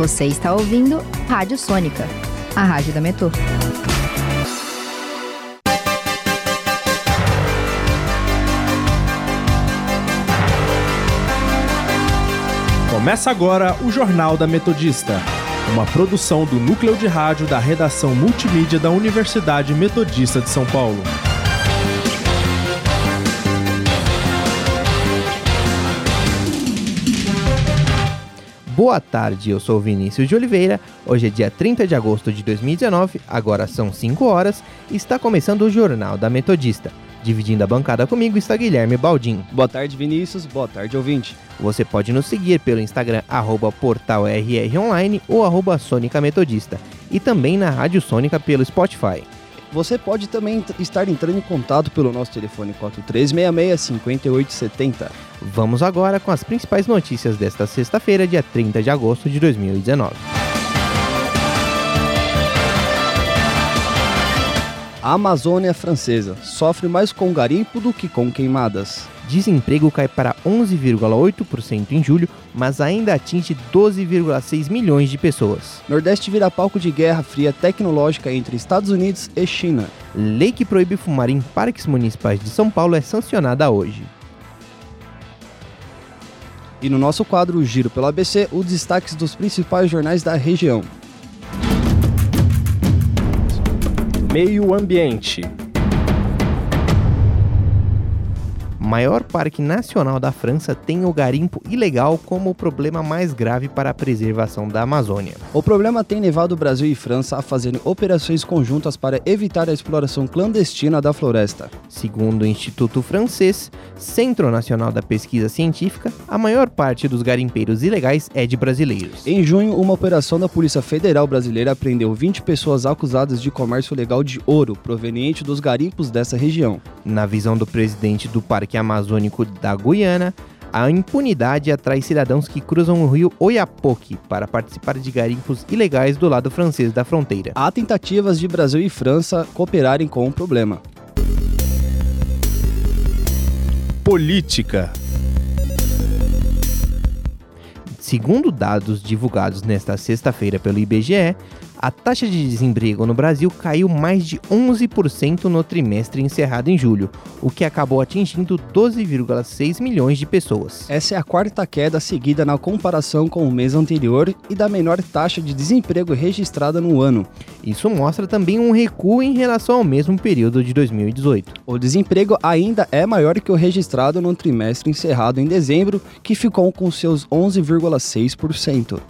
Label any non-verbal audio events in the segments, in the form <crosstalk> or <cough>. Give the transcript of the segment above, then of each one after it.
Você está ouvindo Rádio Sônica, a rádio da Metrô. Começa agora o Jornal da Metodista, uma produção do núcleo de rádio da redação multimídia da Universidade Metodista de São Paulo. Boa tarde, eu sou Vinícius de Oliveira. Hoje é dia 30 de agosto de 2019, agora são 5 horas e está começando o Jornal da Metodista. Dividindo a bancada comigo está Guilherme Baldim. Boa tarde, Vinícius. Boa tarde, ouvinte. Você pode nos seguir pelo Instagram arroba portalrronline ou arroba Sônica Metodista e também na Rádio Sônica pelo Spotify. Você pode também estar entrando em contato pelo nosso telefone 4366-5870. Vamos agora com as principais notícias desta sexta-feira, dia 30 de agosto de 2019. A Amazônia Francesa sofre mais com garimpo do que com queimadas. Desemprego cai para 11,8% em julho, mas ainda atinge 12,6 milhões de pessoas. Nordeste vira palco de guerra fria tecnológica entre Estados Unidos e China. Lei que proíbe fumar em parques municipais de São Paulo é sancionada hoje. E no nosso quadro Giro pelo ABC, os destaques dos principais jornais da região. Meio Ambiente. Maior parque nacional da França tem o garimpo ilegal como o problema mais grave para a preservação da Amazônia. O problema tem levado o Brasil e França a fazerem operações conjuntas para evitar a exploração clandestina da floresta. Segundo o Instituto Francês, Centro Nacional da Pesquisa Científica, a maior parte dos garimpeiros ilegais é de brasileiros. Em junho, uma operação da Polícia Federal Brasileira prendeu 20 pessoas acusadas de comércio legal de ouro proveniente dos garimpos dessa região. Na visão do presidente do Parque Amazônico da Guiana, a impunidade atrai cidadãos que cruzam o rio Oiapoque para participar de garimpos ilegais do lado francês da fronteira. Há tentativas de Brasil e França cooperarem com o problema. Política. Segundo dados divulgados nesta sexta-feira pelo IBGE, a taxa de desemprego no Brasil caiu mais de 11% no trimestre encerrado em julho, o que acabou atingindo 12,6 milhões de pessoas. Essa é a quarta queda seguida na comparação com o mês anterior e da menor taxa de desemprego registrada no ano. Isso mostra também um recuo em relação ao mesmo período de 2018. O desemprego ainda é maior que o registrado no trimestre encerrado em dezembro, que ficou com seus 11,6%.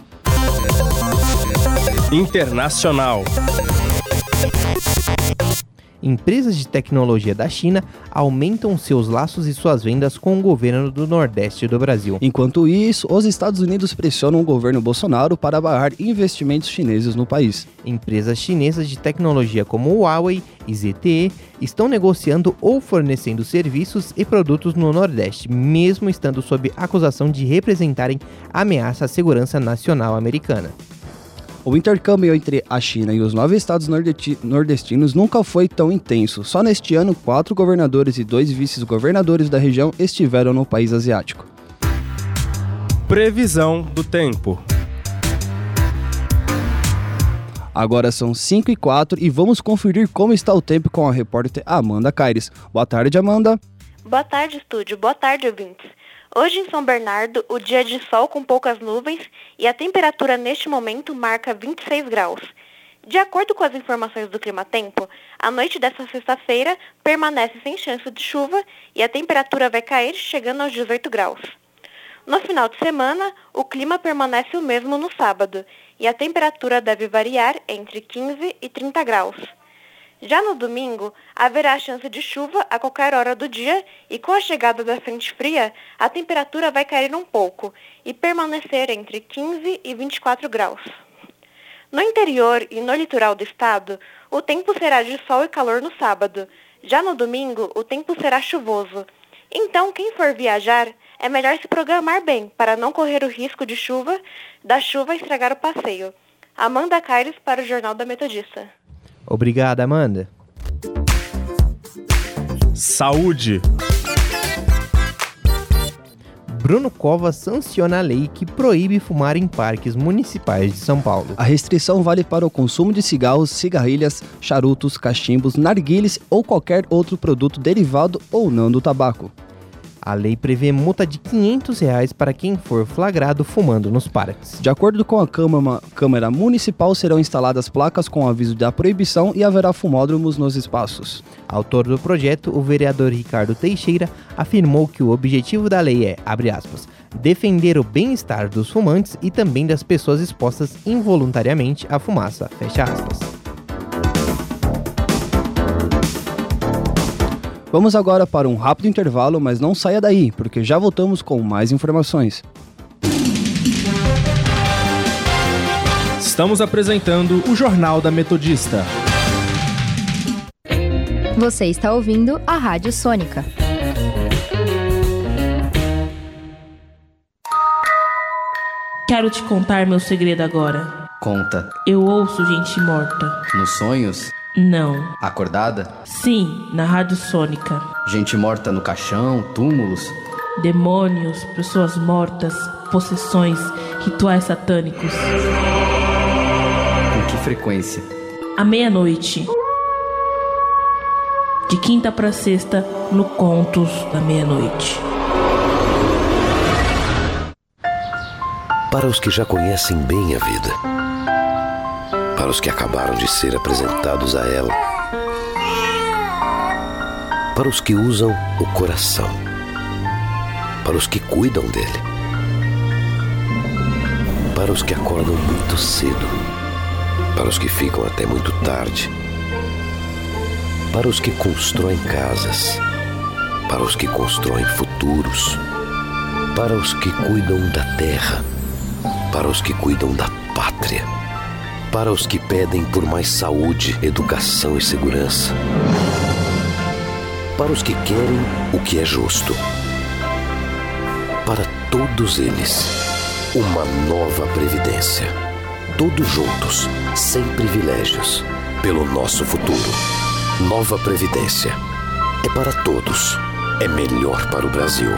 Internacional. Empresas de tecnologia da China aumentam seus laços e suas vendas com o governo do Nordeste do Brasil. Enquanto isso, os Estados Unidos pressionam o governo Bolsonaro para barrar investimentos chineses no país. Empresas chinesas de tecnologia como Huawei e ZTE estão negociando ou fornecendo serviços e produtos no Nordeste, mesmo estando sob acusação de representarem ameaça à segurança nacional americana. O intercâmbio entre a China e os nove estados nordestinos nunca foi tão intenso. Só neste ano, quatro governadores e dois vice-governadores da região estiveram no país asiático. Previsão do tempo. Agora são 5 e 4 e vamos conferir como está o tempo com a repórter Amanda Caires. Boa tarde, Amanda. Boa tarde, estúdio. Boa tarde, ouvintes. Hoje em São Bernardo, o dia é de sol com poucas nuvens e a temperatura neste momento marca 26 graus. De acordo com as informações do Clima Tempo, a noite desta sexta-feira permanece sem chance de chuva e a temperatura vai cair chegando aos 18 graus. No final de semana, o clima permanece o mesmo no sábado e a temperatura deve variar entre 15 e 30 graus. Já no domingo, haverá chance de chuva a qualquer hora do dia e com a chegada da frente fria, a temperatura vai cair um pouco e permanecer entre 15 e 24 graus. No interior e no litoral do estado, o tempo será de sol e calor no sábado. Já no domingo, o tempo será chuvoso. Então, quem for viajar, é melhor se programar bem para não correr o risco de chuva, da chuva estragar o passeio. Amanda Caires para o Jornal da Metodista. Obrigada, Amanda. Saúde. Bruno Covas sanciona a lei que proíbe fumar em parques municipais de São Paulo. A restrição vale para o consumo de cigarros, cigarrilhas, charutos, cachimbos, narguiles ou qualquer outro produto derivado ou não do tabaco. A lei prevê multa de 500 reais para quem for flagrado fumando nos parques. De acordo com a Câmara, Câmara Municipal, serão instaladas placas com aviso da proibição e haverá fumódromos nos espaços. Autor do projeto, o vereador Ricardo Teixeira afirmou que o objetivo da lei é, abre aspas, defender o bem-estar dos fumantes e também das pessoas expostas involuntariamente à fumaça, fecha aspas. Vamos agora para um rápido intervalo, mas não saia daí, porque já voltamos com mais informações. Estamos apresentando o Jornal da Metodista. Você está ouvindo a Rádio Sônica. Quero te contar meu segredo agora. Conta. Eu ouço gente morta. Nos sonhos? Não. Acordada? Sim, na Rádio Sônica. Gente morta no caixão, túmulos? Demônios, pessoas mortas, possessões, rituais satânicos. Com que frequência? À meia-noite. De quinta para sexta, no Contos da Meia-Noite. Para os que já conhecem bem a vida, para os que acabaram de ser apresentados a ela, para os que usam o coração, para os que cuidam dele, para os que acordam muito cedo, para os que ficam até muito tarde, para os que constroem casas, para os que constroem futuros, para os que cuidam da terra, para os que cuidam da pátria, para os que pedem por mais saúde, educação e segurança, para os que querem o que é justo. Para todos eles, uma nova previdência. Todos juntos, sem privilégios, pelo nosso futuro. Nova Previdência. É para todos. É melhor para o Brasil.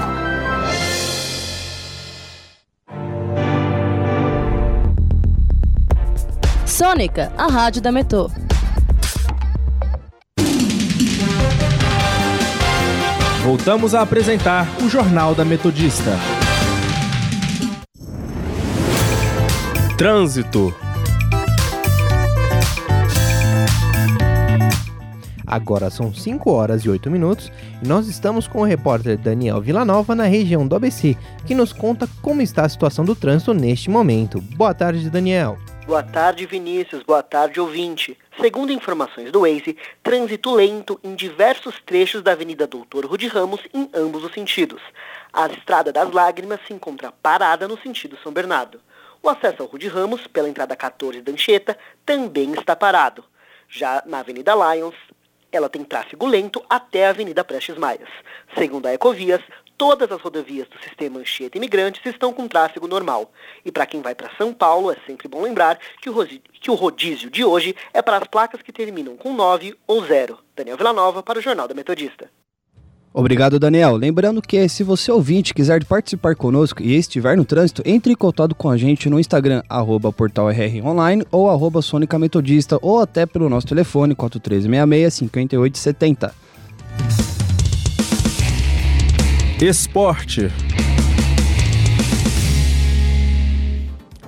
Sônica, a rádio da Metô. Voltamos a apresentar o Jornal da Metodista. Trânsito. Agora são 5 horas e 8 minutos e nós estamos com o repórter Daniel Villanova na região do ABC, que nos conta como está a situação do trânsito neste momento. Boa tarde, Daniel. Boa tarde, Vinícius. Boa tarde, ouvinte. Segundo informações do Waze, trânsito lento em diversos trechos da Avenida Doutor Rude Ramos em ambos os sentidos. A Estrada das Lágrimas se encontra parada no sentido São Bernardo. O acesso ao Rude Ramos, pela entrada 14 da Anchieta, também está parado. Já na Avenida Lions, ela tem tráfego lento até a Avenida Prestes Maias. Segundo a Ecovias, todas as rodovias do sistema Anchieta Imigrantes estão com tráfego normal. E para quem vai para São Paulo, é sempre bom lembrar que o, que o rodízio de hoje é para as placas que terminam com 9 ou 0. Daniel Villanova para o Jornal da Metodista. Obrigado, Daniel. Lembrando que se você ouvinte quiser participar conosco e estiver no trânsito, entre em contato com a gente no Instagram, arroba portalrronline ou arroba ou até pelo nosso telefone 4366-5870. Esporte.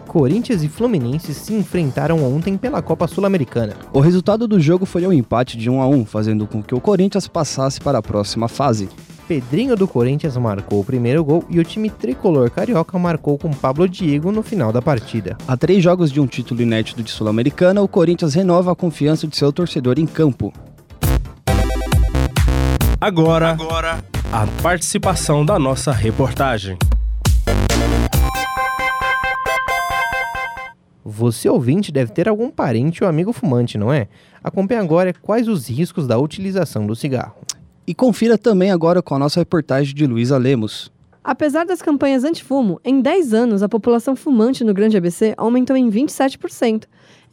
Corinthians e Fluminense se enfrentaram ontem pela Copa Sul-Americana. O resultado do jogo foi um empate de 1 a 1, fazendo com que o Corinthians passasse para a próxima fase. Pedrinho do Corinthians marcou o primeiro gol e o time tricolor carioca marcou com Pablo Diego no final da partida. A três jogos de um título inédito de Sul-Americana, o Corinthians renova a confiança de seu torcedor em campo. Agora, Agora, a participação da nossa reportagem. Você ouvinte deve ter algum parente ou amigo fumante, não é? Acompanhe agora quais os riscos da utilização do cigarro. E confira também agora com a nossa reportagem de Luísa Lemos. Apesar das campanhas anti-fumo, em 10 anos a população fumante no Grande ABC aumentou em 27%.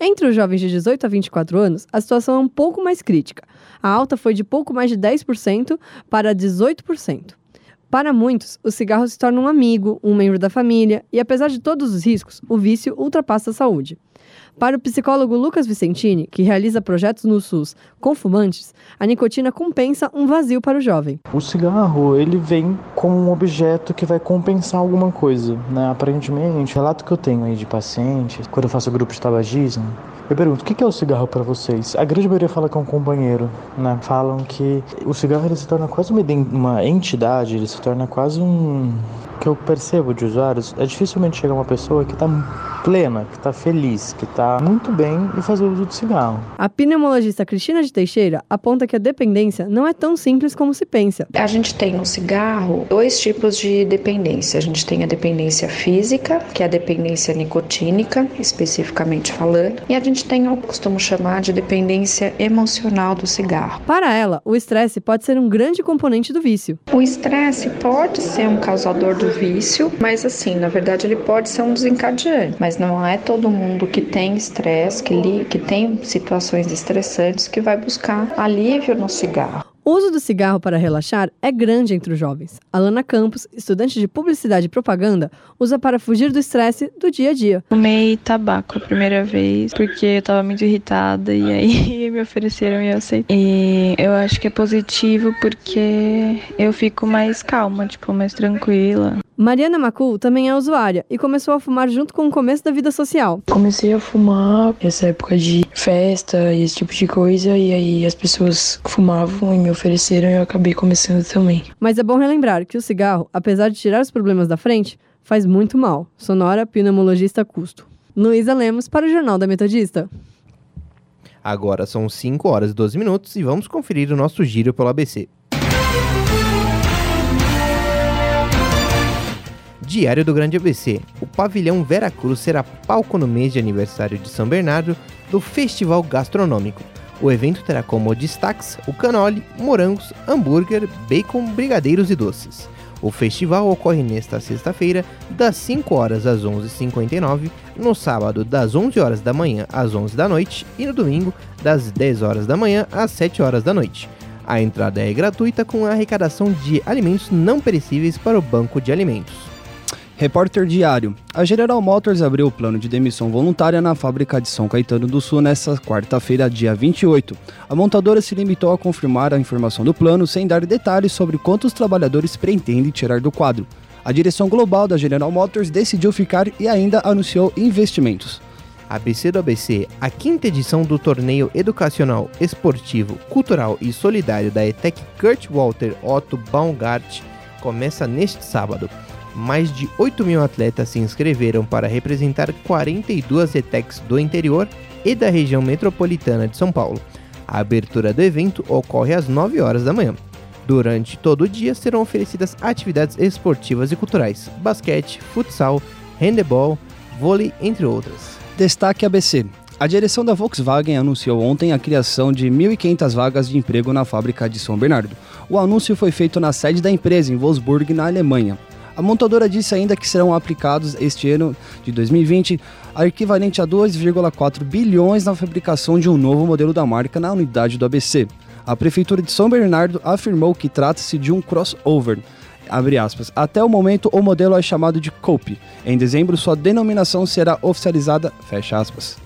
Entre os jovens de 18 a 24 anos, a situação é um pouco mais crítica. A alta foi de pouco mais de 10% para 18%. Para muitos, o cigarro se torna um amigo, um membro da família, e apesar de todos os riscos, o vício ultrapassa a saúde. Para o psicólogo Lucas Vicentini, que realiza projetos no SUS com fumantes, a nicotina compensa um vazio para o jovem. O cigarro, ele vem como um objeto que vai compensar alguma coisa, né? Aparentemente, relato que eu tenho aí de pacientes, quando eu faço grupo de tabagismo, eu pergunto, o que é o cigarro para vocês? A grande maioria fala que é um companheiro, né? Falam que o cigarro ele se torna quase uma, uma entidade, ele se torna quase um que eu percebo de usuários, é dificilmente chegar uma pessoa que está plena, que está feliz, que está muito bem e fazer uso de cigarro. A pneumologista Cristina de Teixeira aponta que a dependência não é tão simples como se pensa. A gente tem no cigarro dois tipos de dependência. A gente tem a dependência física, que é a dependência nicotínica, especificamente falando, e a gente tem o que costumo chamar de dependência emocional do cigarro. Para ela, o estresse pode ser um grande componente do vício. O estresse pode ser um causador do vício, mas assim, na verdade ele pode ser um desencadeante, mas não é todo mundo que tem estresse, que, li, que tem situações estressantes que vai buscar alívio no cigarro. O uso do cigarro para relaxar é grande entre os jovens. Alana Campos, estudante de publicidade e propaganda, usa para fugir do estresse do dia a dia. Fumei tabaco a primeira vez porque eu estava muito irritada e aí <laughs> me ofereceram e eu aceitei. E eu acho que é positivo porque eu fico mais calma, tipo, mais tranquila. Mariana Macul também é usuária e começou a fumar junto com o começo da vida social. Comecei a fumar nessa época de festa e esse tipo de coisa, e aí as pessoas fumavam e me ofereceram e eu acabei começando também. Mas é bom relembrar que o cigarro, apesar de tirar os problemas da frente, faz muito mal. Sonora pneumologista custo. Luísa Lemos para o Jornal da Metodista. Agora são 5 horas e 12 minutos e vamos conferir o nosso giro pelo ABC. Diário do Grande ABC. O pavilhão Veracruz será palco no mês de aniversário de São Bernardo do Festival Gastronômico. O evento terá como destaques o canole, morangos, hambúrguer, bacon, brigadeiros e doces. O festival ocorre nesta sexta-feira, das 5 horas às 11h59, no sábado, das 11 horas da manhã às 11 da noite e no domingo, das 10 horas da manhã às 7 horas da noite. A entrada é gratuita com a arrecadação de alimentos não perecíveis para o Banco de Alimentos. Repórter Diário. A General Motors abriu o plano de demissão voluntária na fábrica de São Caetano do Sul nesta quarta-feira, dia 28. A montadora se limitou a confirmar a informação do plano sem dar detalhes sobre quantos trabalhadores pretende tirar do quadro. A direção global da General Motors decidiu ficar e ainda anunciou investimentos. ABC do ABC, a quinta edição do torneio educacional, esportivo, cultural e solidário da ETEC Kurt Walter Otto Baumgart começa neste sábado mais de 8 mil atletas se inscreveram para representar 42 ETECs do interior e da região metropolitana de São Paulo. A abertura do evento ocorre às 9 horas da manhã. Durante todo o dia serão oferecidas atividades esportivas e culturais, basquete, futsal, handebol, vôlei, entre outras. Destaque ABC. A direção da Volkswagen anunciou ontem a criação de 1.500 vagas de emprego na fábrica de São Bernardo. O anúncio foi feito na sede da empresa em Wolfsburg, na Alemanha. A montadora disse ainda que serão aplicados este ano de 2020 a equivalente a 2,4 bilhões na fabricação de um novo modelo da marca na unidade do ABC. A prefeitura de São Bernardo afirmou que trata-se de um crossover. Aspas, Até o momento, o modelo é chamado de Coupe. Em dezembro, sua denominação será oficializada. Fecha aspas.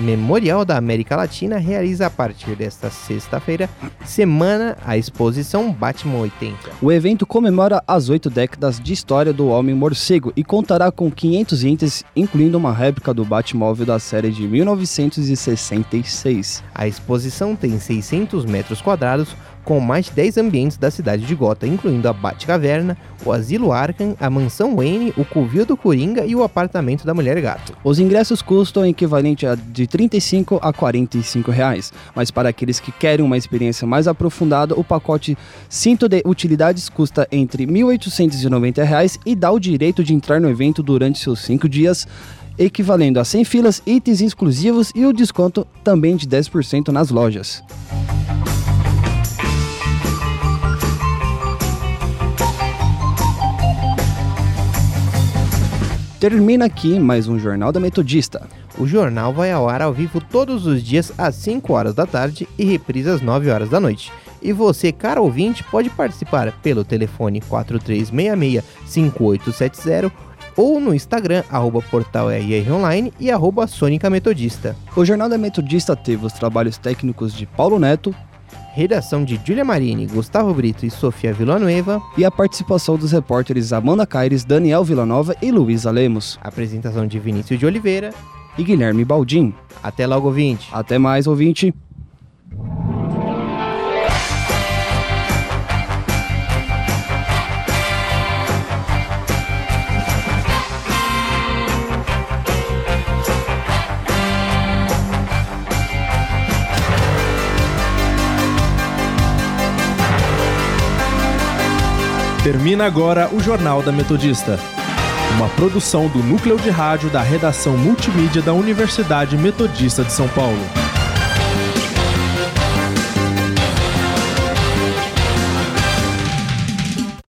Memorial da América Latina realiza a partir desta sexta-feira, semana, a exposição Batman 80. O evento comemora as oito décadas de história do Homem Morcego e contará com 500 itens, incluindo uma réplica do Batmóvel da série de 1966. A exposição tem 600 metros quadrados, com mais de 10 ambientes da cidade de Gotham, incluindo a Batcaverna, o Asilo Arkham, a Mansão Wayne, o Covil do Coringa e o apartamento da Mulher Gato. Os ingressos custam equivalente a de 35 a 45 reais, mas para aqueles que querem uma experiência mais aprofundada, o pacote Cinto de Utilidades custa entre 1.890 reais e dá o direito de entrar no evento durante seus 5 dias equivalendo a 100 filas, itens exclusivos e o desconto também de 10% nas lojas. Termina aqui mais um Jornal da Metodista. O jornal vai ao ar ao vivo todos os dias às 5 horas da tarde e reprisa às 9 horas da noite. E você, cara ouvinte, pode participar pelo telefone 4366-5870 ou no Instagram, arroba portal Online e arroba Sônica Metodista. O Jornal da Metodista teve os trabalhos técnicos de Paulo Neto, redação de Julia Marini, Gustavo Brito e Sofia Villanueva e a participação dos repórteres Amanda Caires, Daniel Villanova e Luísa Lemos. Apresentação de Vinícius de Oliveira e Guilherme Baldim. Até logo, ouvinte. Até mais, ouvinte. Termina agora o Jornal da Metodista, uma produção do núcleo de rádio da redação multimídia da Universidade Metodista de São Paulo.